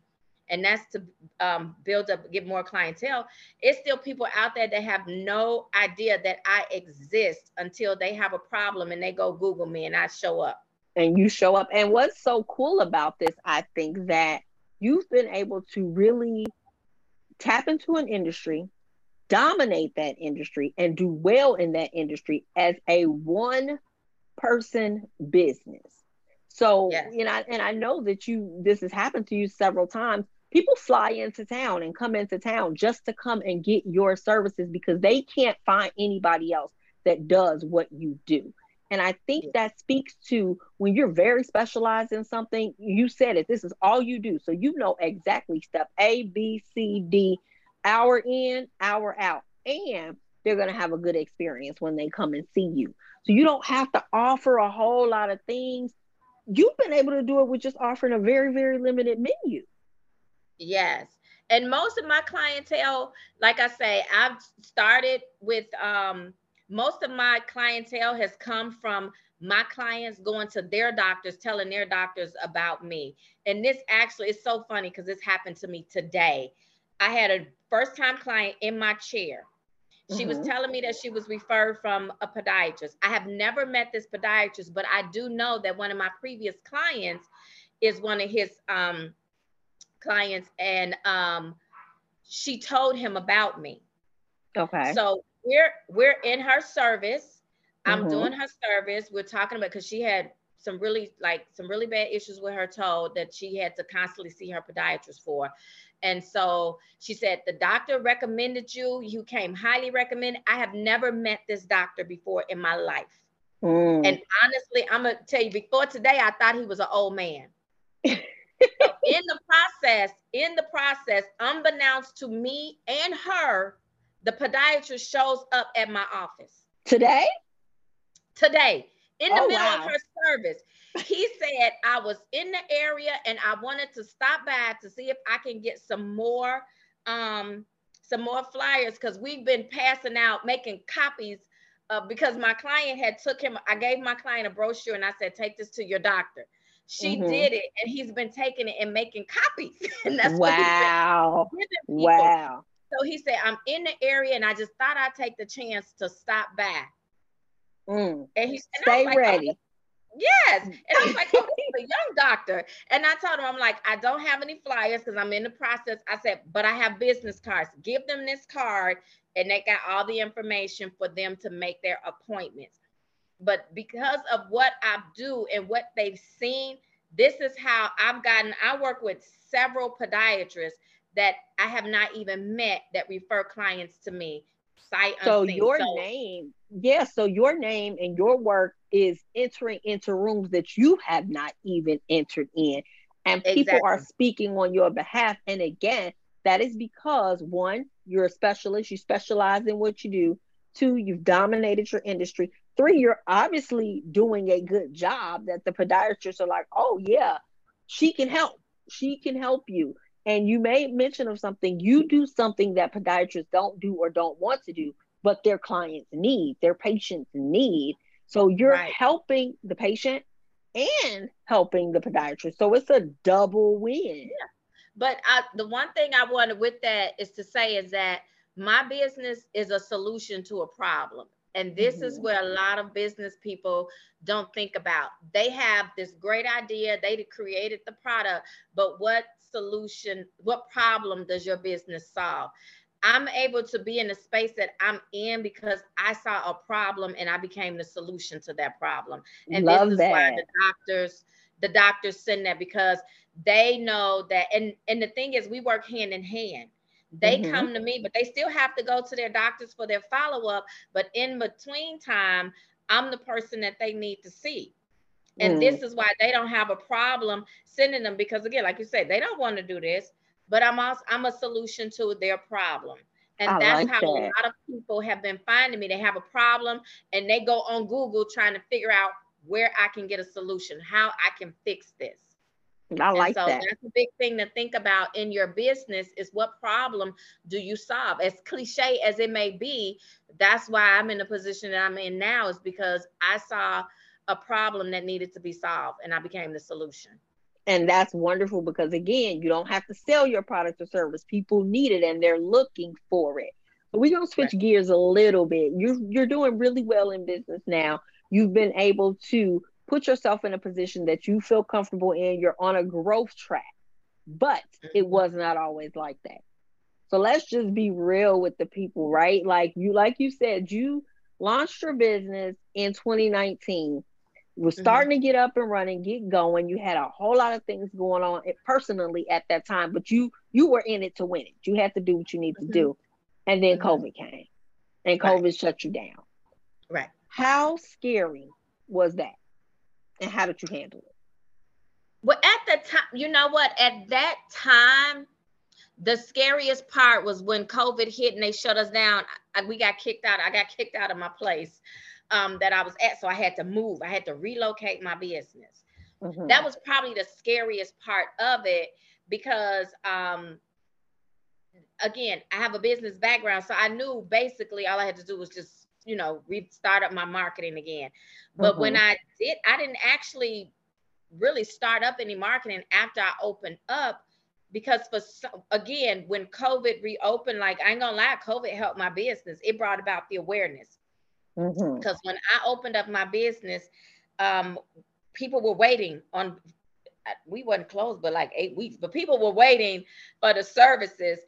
and that's to um, build up, get more clientele. It's still people out there that have no idea that I exist until they have a problem and they go Google me and I show up. And you show up. And what's so cool about this, I think that you've been able to really tap into an industry, dominate that industry, and do well in that industry as a one person business. So, yes. you know, and I know that you this has happened to you several times people fly into town and come into town just to come and get your services because they can't find anybody else that does what you do. And I think that speaks to when you're very specialized in something, you said it, this is all you do. So you know exactly step A, B, C, D, hour in, hour out. And they're going to have a good experience when they come and see you. So you don't have to offer a whole lot of things. You've been able to do it with just offering a very, very limited menu. Yes. And most of my clientele, like I say, I've started with um, most of my clientele has come from my clients going to their doctors, telling their doctors about me. And this actually is so funny because this happened to me today. I had a first time client in my chair. She mm-hmm. was telling me that she was referred from a podiatrist. I have never met this podiatrist, but I do know that one of my previous clients is one of his um, clients and um, she told him about me. Okay. So we're we're in her service. I'm mm-hmm. doing her service. We're talking about because she had some really like some really bad issues with her toe that she had to constantly see her podiatrist for. And so she said, the doctor recommended you. You came highly recommended. I have never met this doctor before in my life. Mm. And honestly, I'm gonna tell you, before today, I thought he was an old man. (laughs) in the process, in the process, unbeknownst to me and her, the podiatrist shows up at my office. Today? Today, in the oh, middle wow. of her service. He said I was in the area and I wanted to stop by to see if I can get some more um some more flyers because we've been passing out making copies uh, because my client had took him i gave my client a brochure and i said take this to your doctor she mm-hmm. did it and he's been taking it and making copies. (laughs) and that's what he said. wow. Wow. so he said, I'm in the area and I just thought I'd take the chance to stop by. Mm. And he and Stay like, oh, ready. Yes. And I was like, oh, (laughs) a young doctor. And I told him, I'm like, I don't have any flyers because I'm in the process. I said, but I have business cards. Give them this card and they got all the information for them to make their appointments. But because of what I do and what they've seen, this is how I've gotten. I work with several podiatrists that I have not even met that refer clients to me. Sight So unseen. your So- name, yes. so your name and your work is entering into rooms that you have not even entered in, and people are speaking on your behalf. And again, that is because one, you're a specialist. You specialize in what you do. Two, you've dominated your industry. Three, you're obviously doing a good job. That the podiatrists are like, oh yeah, she can help. She can help you. And you made mention of something. You do something that podiatrists don't do or don't want to do, but their clients need, their patients need. So you're Right. helping the patient and helping the podiatrist. So it's a double win. But I, the one thing I wanted with that is to say is that my business is a solution to a problem. And this is Mhm. where a lot of business people don't think about. They have this great idea, they created the product, but what solution, what problem does your business solve? I'm able to be in the space that I'm in because I saw a problem and I became the solution to that problem. And Love this is that. why the doctors, the doctors send that because they know that and and the thing is we work hand in hand they Mhm. come to me but they still have to go to their doctors for their follow-up but in between time i'm the person that they need to see and Mm. this is why they don't have a problem sending them because again like you said they don't want to do this but i'm also i'm a solution to their problem and I that's like how a lot of people have been finding me they have a problem and they go on google trying to figure out where i can get a solution how i can fix this I like so that. that's a big thing to think about in your business is what problem do you solve? As cliche as it may be, that's why I'm in the position that I'm in now, is because I saw a problem that needed to be solved and I became the solution. And that's wonderful because again, you don't have to sell your product or service. People need it and they're looking for it. But we're gonna switch gears a little bit. You're you're doing really well in business now. You've been able to put yourself in a position that you feel comfortable in. You're on a growth track. But it Mhm. was not always like that. So let's just be real with the people, right? Like you like you said, you launched your business in 2019 was Mhm. starting to get up and running, get going. You had a whole lot of things going on eh, personally at that time, but you you were in it to win it. You had to do what you need to Mhm. do. And then Mhm. COVID came. And Right. COVID shut you down. Right. How scary was that? And how did you handle it? Well, at the time, you know what? At that time, the scariest part was when COVID hit and they shut us down. I, we got kicked out. I got kicked out of my place um, that I was at. So I had to move. I had to relocate my business. Mhm. That was probably the scariest part of it because, um, again, I have a business background. So I knew basically all I had to do was just, you know, restart up my marketing again. But when I did, I didn't actually really start up any marketing after I opened up because for so, again, when COVID reopened, like I ain't gonna lie, COVID helped my business. It brought about the awareness Mhm. because when I opened up my business, um, people were waiting on. uh, We wasn't closed, but like eight weeks. But people were waiting for the services,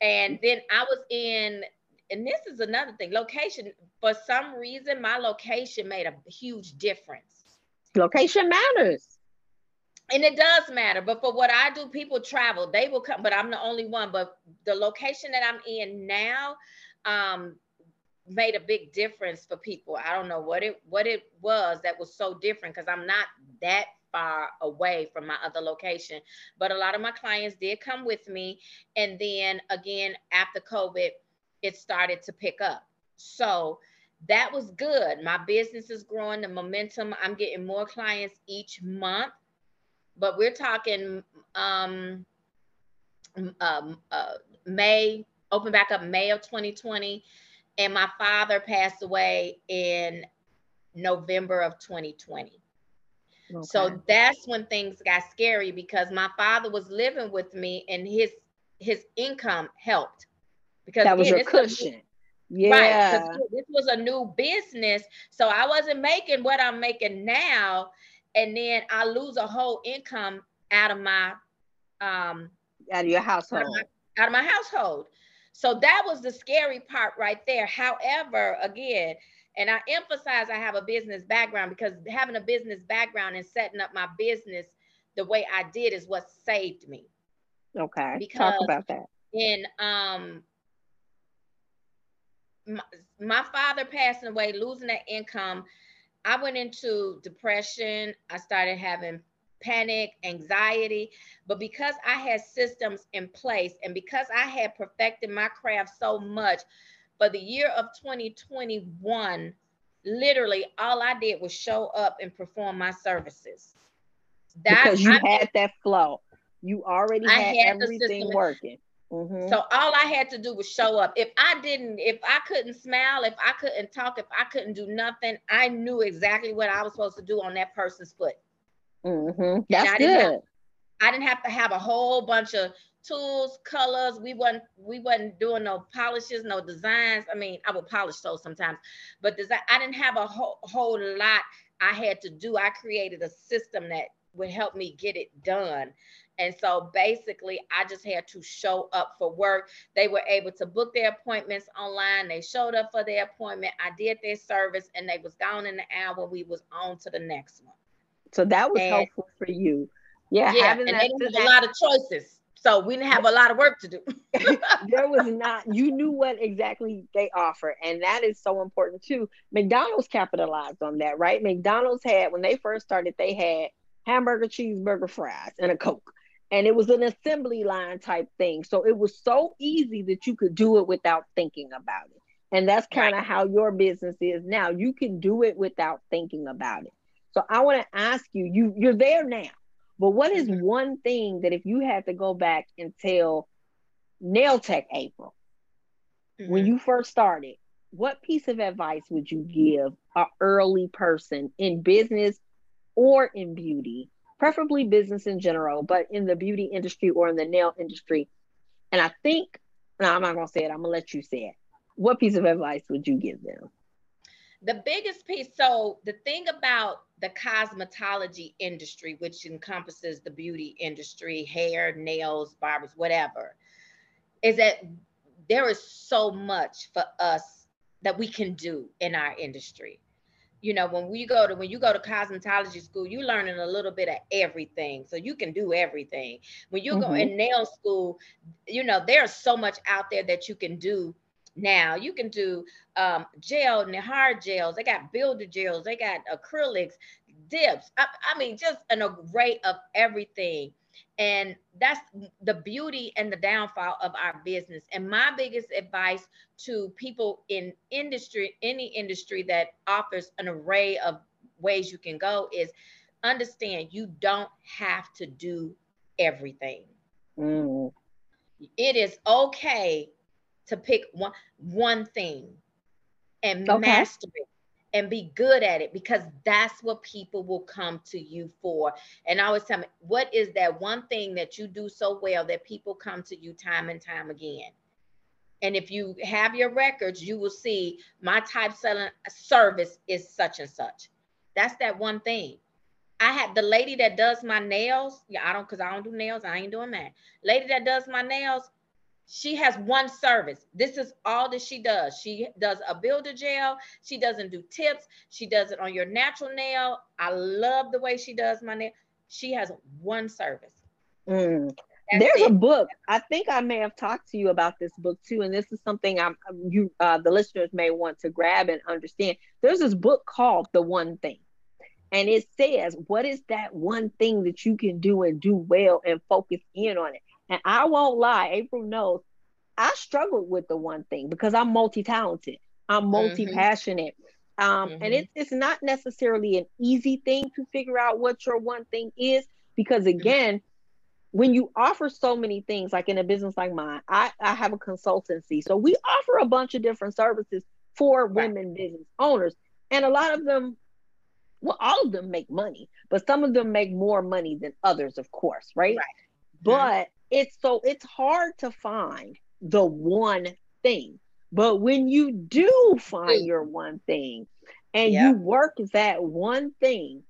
and then I was in. And this is another thing. Location. For some reason, my location made a huge difference. Location matters. and it does matter but for what i do people travel they will come but i'm the only one but the location that i'm in now um made a big difference for people. I don't know what it what it was that was so different because i'm not that far away from my other location but a lot of my clients did come with me. And then again after covid it started to pick up. So that was good. My business is growing the momentum i'm getting more clients each month but we're talking um, um uh, May, open back up May of 2020, and my father passed away in November of 2020. Okay. So that's when things got scary because my father was living with me and his his income helped because that was again, your this was a cushion. new- Right. This was a new business. So I wasn't making what I'm making now. And then I lose a whole income out of my um Out of your out household. of my, out of my household. So that was the scary part right there. However, again, and I emphasize I have a business background because having a business background and setting up my business the way I did is what saved me. Okay. Because- Talk about that. And um my, my father passing away, losing that income, I went into depression. I started having panic, anxiety. But because I had systems in place and because I had perfected my craft so much, for the year of 2021, literally all I did was show up and perform my services. That because you I- had that flow. You already had, had everything working. Mhm. So all I had to do was show up. If I didn't, if I couldn't smile, if I couldn't talk, if I couldn't do nothing, I knew exactly what I was supposed to do on that person's foot. Mhm. That's I didn't have- good. I didn't have to have a whole bunch of tools, colors. We wasn't we wasn't doing no polishes, no designs. I mean, I would polish those sometimes, but design. I didn't have a whole whole lot I had to do. I created a system that would help me get it done. And so basically, I just had to show up for work. They were able to book their appointments online. They showed up for their appointment. I did their service, and they was gone in the hour. We was on to the next one. So that was And- helpful for you. Yeah, Yeah, having and that they didn't have a lot of choices, so we didn't have a lot of work to do. (laughs) there was not you knew what exactly they offer and that is so important too. Mcdonald's capitalized on that right? Mcdonald's had when they first started they had hamburger cheeseburger fries and a coke. And it was an assembly line type thing. So it was so easy that you could do it without thinking about it. And that's kind of how your business is now. You can do it without thinking about it so i want to ask you you you're there now but what is Mhm. one thing that if you had to go back and tell nail tech april when Mhm. you first started, what piece of advice would you give a early person in business or in beauty, preferably business in general, but in the beauty industry or in the nail industry? And I think, no, I'm not gonna say it. I'm gonna let you say it. What piece of advice would you give them? The biggest piece so the thing about the cosmetology industry which encompasses the beauty industry hair nails barbers whatever is that there is so much for us that we can do in our industry. You know when we go to when you go to cosmetology school you're learning a little bit of everything. So you can do everything. When you go Mhm. in nail school you know there's so much out there that you can do now you can do um, gel and hard gels. They got builder gels. They got acrylics, dips. I, I mean, just an array of everything. And that's the beauty and the downfall of our business. And my biggest advice to people in industry, any industry that offers an array of ways you can go is understand you don't have to do everything Mm, it is okay to pick one one thing and Okay. master it and be good at it because that's what people will come to you for. And I always tell me, what is that one thing that you do so well that people come to you time and time again? And if you have your records, you will see my type selling service is such and such. That's that one thing. I had the lady that does my nails. Yeah, I don't because I don't do nails. I ain't doing that. Lady that does my nails, she has one service. This is all that she does. She does a builder gel. She doesn't do tips. She does it on your natural nail. I love the way she does my nail. She has one service. mm. There's a book. I think I may have talked to you about this book too, and this is something I'm you uh, the listeners may want to grab and understand. There's this book called The One Thing, and it says what is that one thing that you can do and do well and focus in on it. And I won't lie, April knows I struggled with the one thing because I'm multi-talented. I'm Mhm. multi-passionate. Um, and Mhm. it's it's not necessarily an easy thing to figure out what your one thing is because again, when you offer so many things, like in a business like mine, I, I have a consultancy. So we offer a bunch of different services for Right. women business owners. And a lot of them, well, all of them make money, but some of them make more money than others, of course, right? Right. But it's so it's hard to find the one thing. But when you do find your one thing and yep. you work that one thing,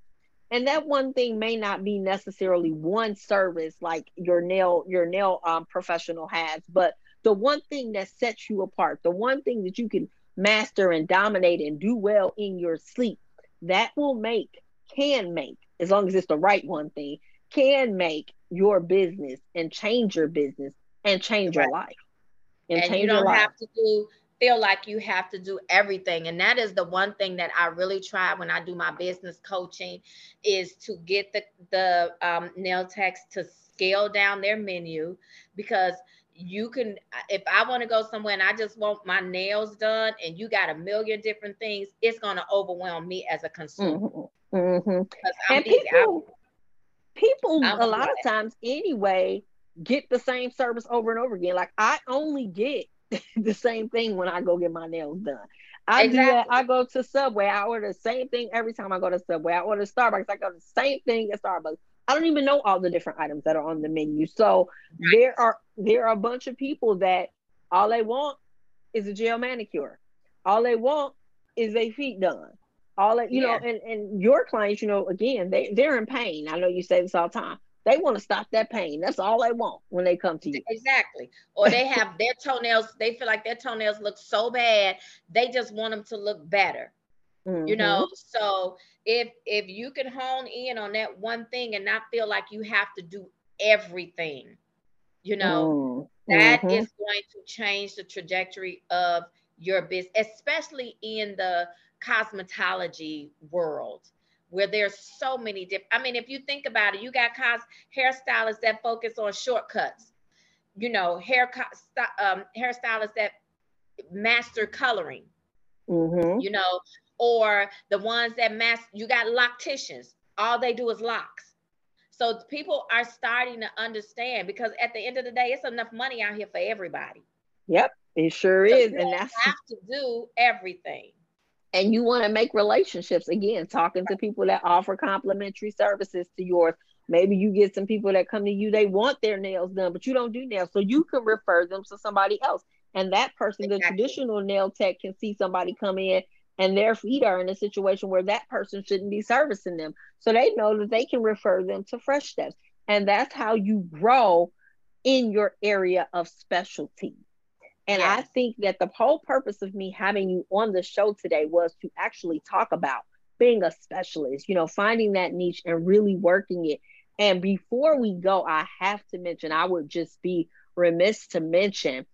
and that one thing may not be necessarily one service like your nail your nail um, professional has, but the one thing that sets you apart, the one thing that you can master and dominate and do well in your sleep, that will make, can make, as long as it's the right one thing, can make your business and change your business and change right. your life. And, and you don't have to do feel like you have to do everything and that is the one thing that i really try when i do my business coaching is to get the the um, nail techs to scale down their menu because you can if i want to go somewhere and i just want my nails done and you got a million different things it's going to overwhelm me as a consumer mm-hmm. Mm-hmm. and people, people I'm a lot of times anyway get the same service over and over again like i only get (laughs) the same thing when i go get my nails done I exactly. do that. I go to Subway. I order the same thing every time I go to Subway. I order Starbucks. I go the same thing at Starbucks. I don't even know all the different items that are on the menu. So right. there are there are a bunch of people that all they want is a gel manicure. All they want is their feet done. All that you yeah. know, and, and your clients, you know, again, they, they're in pain. I know you say this all the time. They want to stop that pain. That's all they want when they come to you. Exactly. Or they have their toenails, they feel like their toenails look so bad, they just want them to look better. Mm-hmm. You know, so if if you can hone in on that one thing and not feel like you have to do everything, you know, mm-hmm. that is going to change the trajectory of your business, especially in the cosmetology world where there's so many different. I mean, if you think about it, you got cos hairstylists that focus on shortcuts, you know, hair um, hairstylists that master coloring, mm-hmm. you know, or the ones that mass you got locticians all they do is locks so people are starting to understand because at the end of the day it's enough money out here for everybody yep it sure is and that's have to do everything and you want to make relationships again talking to people that offer complimentary services to yours maybe you get some people that come to you they want their nails done but you don't do nails so you can refer them to somebody else and that person exactly. the traditional nail tech can see somebody come in and their feet are in a situation where that person shouldn't be servicing them. So they know that they can refer them to Fresh Steps. And that's how you grow in your area of specialty. And yes. I think that the whole purpose of me having you on the show today was to actually talk about being a specialist, you know, finding that niche and really working it. And before we go, I have to mention, I would just be remiss to mention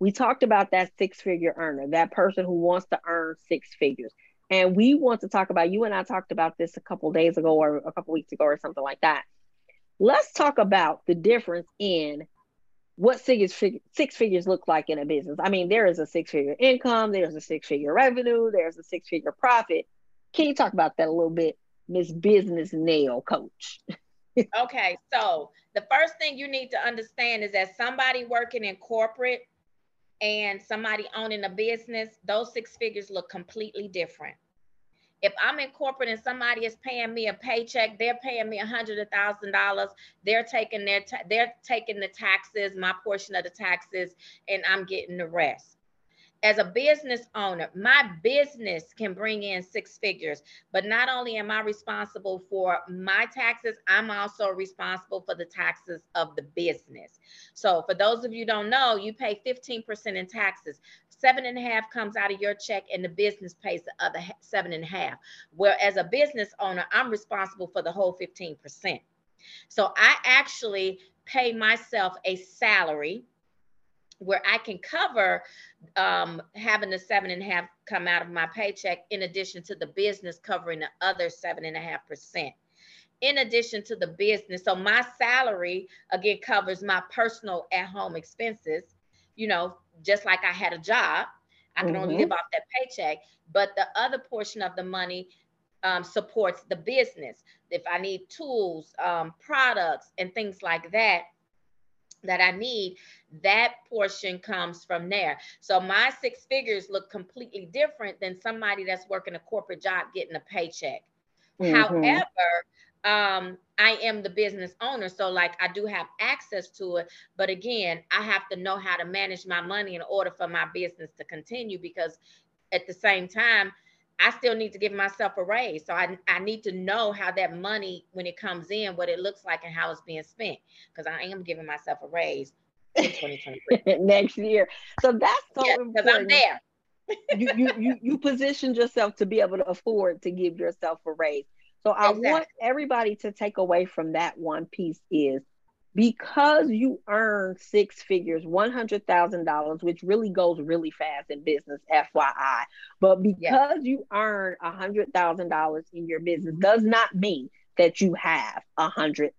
we talked about that six figure earner, that person who wants to earn six figures. And we want to talk about, you and I talked about this a couple days ago or a couple weeks ago or something like that. Let's talk about the difference in what six, six figures look like in a business. I mean, there is a six figure income, there's a six figure revenue, there's a six figure profit. Can you talk about that a little bit, Miss Business Nail Coach? (laughs) okay, so the first thing you need to understand is that somebody working in corporate and somebody owning a business, those six figures look completely different. If I'm in corporate and somebody is paying me a paycheck, they're paying me a hundred thousand dollars. They're taking their ta- they're taking the taxes, my portion of the taxes, and I'm getting the rest as a business owner, my business can bring in six figures, but not only am I responsible for my taxes, I'm also responsible for the taxes of the business. So, for those of you don't know, you pay 15% in taxes. Seven and a half comes out of your check, and the business pays the other seven and a half. Where, as a business owner, I'm responsible for the whole 15%. So, I actually pay myself a salary where I can cover um, having the seven and a half come out of my paycheck, in addition to the business covering the other seven and a half percent. In addition to the business, so my salary again covers my personal at home expenses, you know, just like I had a job. I can mm-hmm. only live off that paycheck, but the other portion of the money um, supports the business. If I need tools, um, products, and things like that, that I need, that portion comes from there. So my six figures look completely different than somebody that's working a corporate job getting a paycheck. Mm-hmm. However, um, I am the business owner. So, like, I do have access to it. But again, I have to know how to manage my money in order for my business to continue because at the same time, I still need to give myself a raise. So I, I need to know how that money, when it comes in, what it looks like and how it's being spent. Because I am giving myself a raise in (laughs) 2023. next year. So that's so yeah, Because I'm there. you, you you you positioned yourself to be able to afford to give yourself a raise. So I exactly. want everybody to take away from that one piece is because you earn six figures, $100,000, which really goes really fast in business, FYI. But because yes. you earn $100,000 in your business does not mean that you have $100,000.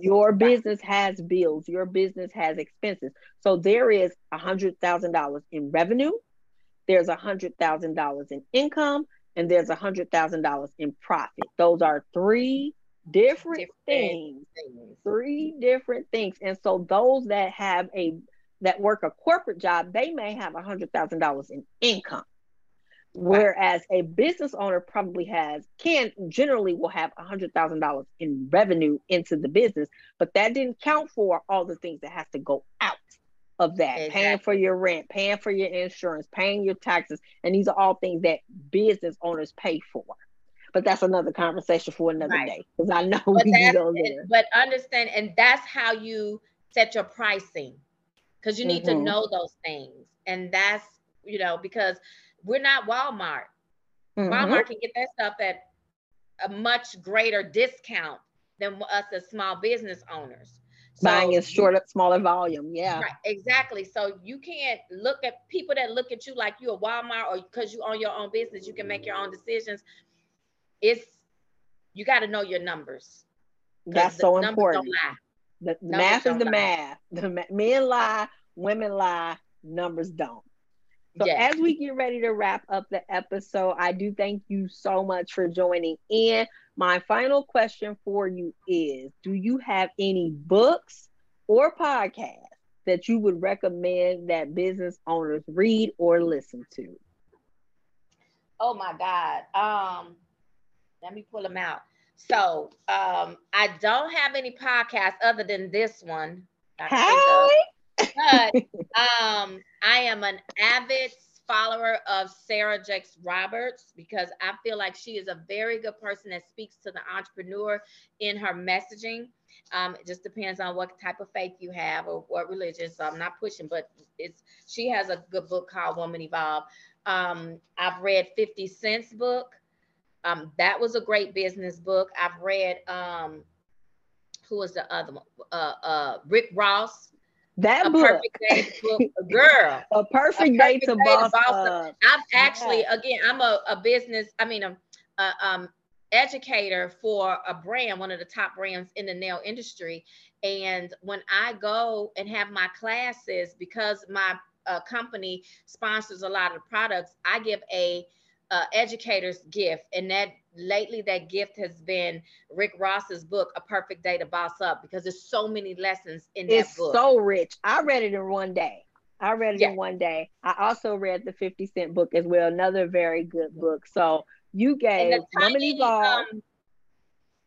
Your business has bills, your business has expenses. So there is $100,000 in revenue, there's $100,000 in income, and there's $100,000 in profit. Those are three different, different things, things, three different things. And so those that have a that work a corporate job, they may have a hundred thousand dollars in income. Whereas a business owner probably has can generally will have a hundred thousand dollars in revenue into the business, but that didn't count for all the things that has to go out of that exactly. paying for your rent, paying for your insurance, paying your taxes. And these are all things that business owners pay for but that's another conversation for another right. day because I know but, we go there. but understand, and that's how you set your pricing because you need mm-hmm. to know those things, and that's you know because we're not Walmart. Mm-hmm. Walmart can get that stuff at a much greater discount than us as small business owners. So Buying in shorter, smaller volume. Yeah. Right. Exactly. So you can't look at people that look at you like you're a Walmart or because you own your own business, you can make your own decisions it's you got to know your numbers. That's so important. The math is the lie. math. The men lie, women lie, numbers don't. So yes. as we get ready to wrap up the episode, I do thank you so much for joining in. My final question for you is Do you have any books or podcasts that you would recommend that business owners read or listen to? Oh my God. Um, let me pull them out. So um, I don't have any podcasts other than this one. Hi. But (laughs) um, I am an avid follower of Sarah Jakes Roberts because I feel like she is a very good person that speaks to the entrepreneur in her messaging. Um, it just depends on what type of faith you have or what religion. So I'm not pushing, but it's she has a good book called Woman Evolve. Um, I've read 50 Cent's book. Um, that was a great business book. I've read um, who was the other one? Uh, uh, Rick Ross. That a book. Perfect day book, girl. (laughs) a perfect, a perfect day to day boss. To boss up. I've actually, yeah. again, I'm a, a business. I mean, a, a um, educator for a brand, one of the top brands in the nail industry. And when I go and have my classes, because my uh, company sponsors a lot of products, I give a uh, educator's gift, and that lately that gift has been Rick Ross's book, A Perfect Day to Boss Up, because there's so many lessons in it's that book. It's so rich. I read it in one day. I read it yeah. in one day. I also read the 50 Cent book as well, another very good book. So you gave Woman Evolve.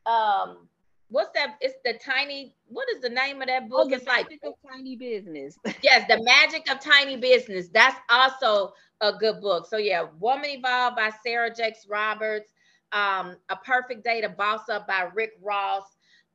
Um, um, what's that? It's the tiny. What is the name of that book? Oh, the it's magic like, of tiny business. yes, the magic of tiny business. That's also a good book. So yeah, Woman Evolved by Sarah Jakes Roberts. Um, a Perfect Day to Boss Up by Rick Ross.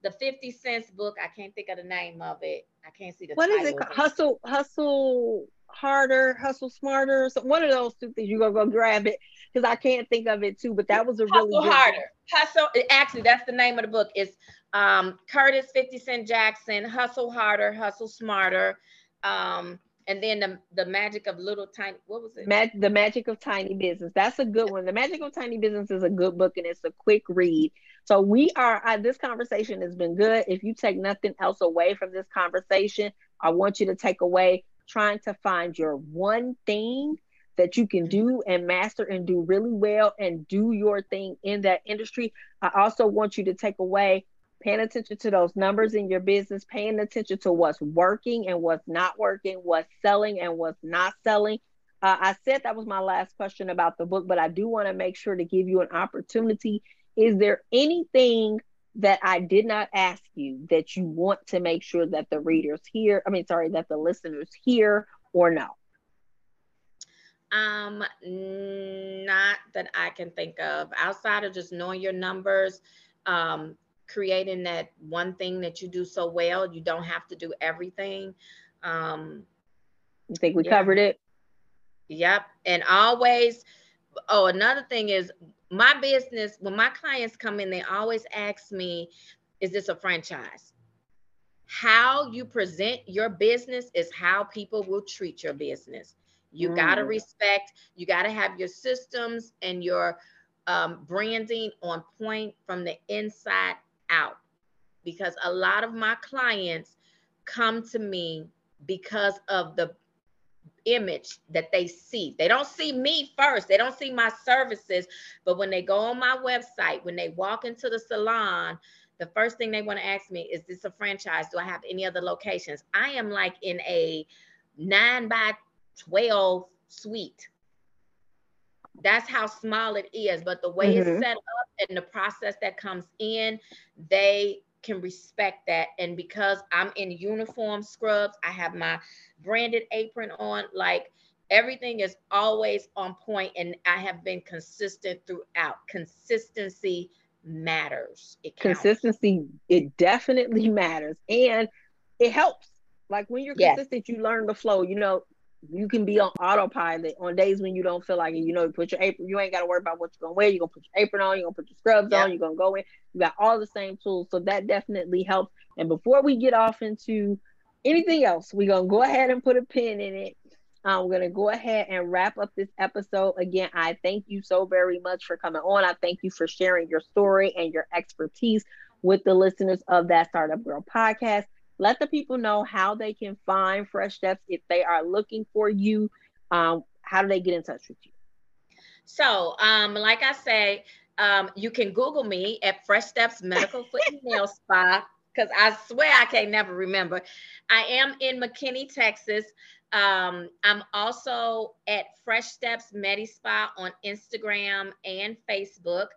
The 50 Cents book. I can't think of the name of it. I can't see the. What is it? Hustle, hustle harder, hustle smarter. So one of those two things. You gonna go grab it because I can't think of it too. But that was a hustle really harder. Book. Hustle. Actually, that's the name of the book. It's um, Curtis 50 Cent Jackson. Hustle harder, hustle smarter. Um, and then the the magic of little tiny what was it? Mag- the magic of tiny business. That's a good one. The magic of tiny business is a good book and it's a quick read. So we are uh, this conversation has been good. If you take nothing else away from this conversation i want you to take away trying to find your one thing that you can do and master and do really well and do your thing in that industry. I also want you to take away paying attention to those numbers in your business, paying attention to what's working and what's not working, what's selling and what's not selling. Uh, I said that was my last question about the book, but I do want to make sure to give you an opportunity is there anything that I did not ask you that you want to make sure that the readers hear? I mean, sorry, that the listeners hear or no? Um, not that I can think of outside of just knowing your numbers, um, creating that one thing that you do so well. You don't have to do everything. Um, you think we yeah. covered it? Yep. And always, oh, another thing is my business, when my clients come in, they always ask me, is this a franchise? How you present your business is how people will treat your business. You mm. got to respect, you got to have your systems and your um, branding on point from the inside out. Because a lot of my clients come to me because of the image that they see. They don't see me first, they don't see my services. But when they go on my website, when they walk into the salon, the first thing they want to ask me is this a franchise? Do I have any other locations? I am like in a nine by 12 suite. That's how small it is. But the way mm-hmm. it's set up and the process that comes in, they can respect that. And because I'm in uniform scrubs, I have my branded apron on, like everything is always on point and I have been consistent throughout. Consistency matters. It Consistency, it definitely matters. And it helps. Like when you're yes. consistent, you learn the flow. You know, you can be on autopilot on days when you don't feel like it. You know, you put your apron, you ain't got to worry about what you're gonna wear. You're gonna put your apron on, you're gonna put your scrubs yep. on, you're gonna go in. You got all the same tools. So that definitely helps. And before we get off into anything else, we're gonna go ahead and put a pin in it. Um, we're gonna go ahead and wrap up this episode. Again, I thank you so very much for coming on. I thank you for sharing your story and your expertise with the listeners of that Startup Girl podcast let the people know how they can find Fresh Steps if they are looking for you. Um, how do they get in touch with you? So, um, like I say, um, you can Google me at Fresh Steps Medical Foot and (laughs) Nail Spa because I swear I can never remember. I am in McKinney, Texas. Um, I'm also at Fresh Steps Medi Spa on Instagram and Facebook.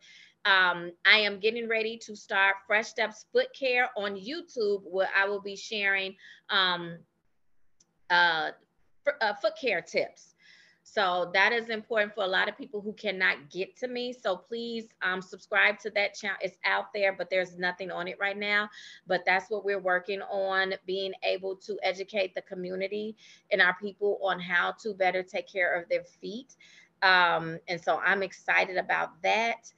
Um, I am getting ready to start Fresh Steps Foot Care on YouTube, where I will be sharing um, uh, uh, foot care tips. So that is important for a lot of people who cannot get to me. So please um, subscribe to that channel. It's out there, but there's nothing on it right now. But that's what we're working on, being able to educate the community and our people on how to better take care of their feet. Um, and so I'm excited about that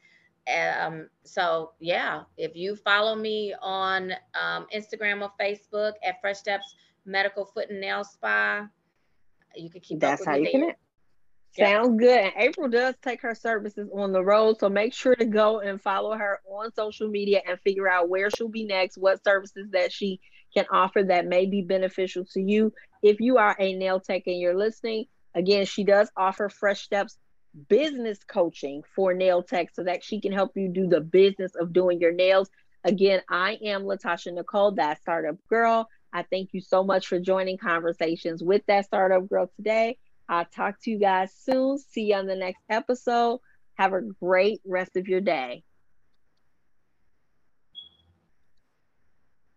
um, so yeah, if you follow me on um, Instagram or Facebook at Fresh Steps Medical Foot and Nail Spa, you can keep. That's how you there. connect. Sounds good. And April does take her services on the road. So make sure to go and follow her on social media and figure out where she'll be next, what services that she can offer that may be beneficial to you. If you are a nail tech and you're listening, again, she does offer Fresh Steps business coaching for nail tech so that she can help you do the business of doing your nails. Again, I am Latasha Nicole, that startup girl. I thank you so much for joining conversations with that startup girl today. I'll talk to you guys soon. See you on the next episode. Have a great rest of your day.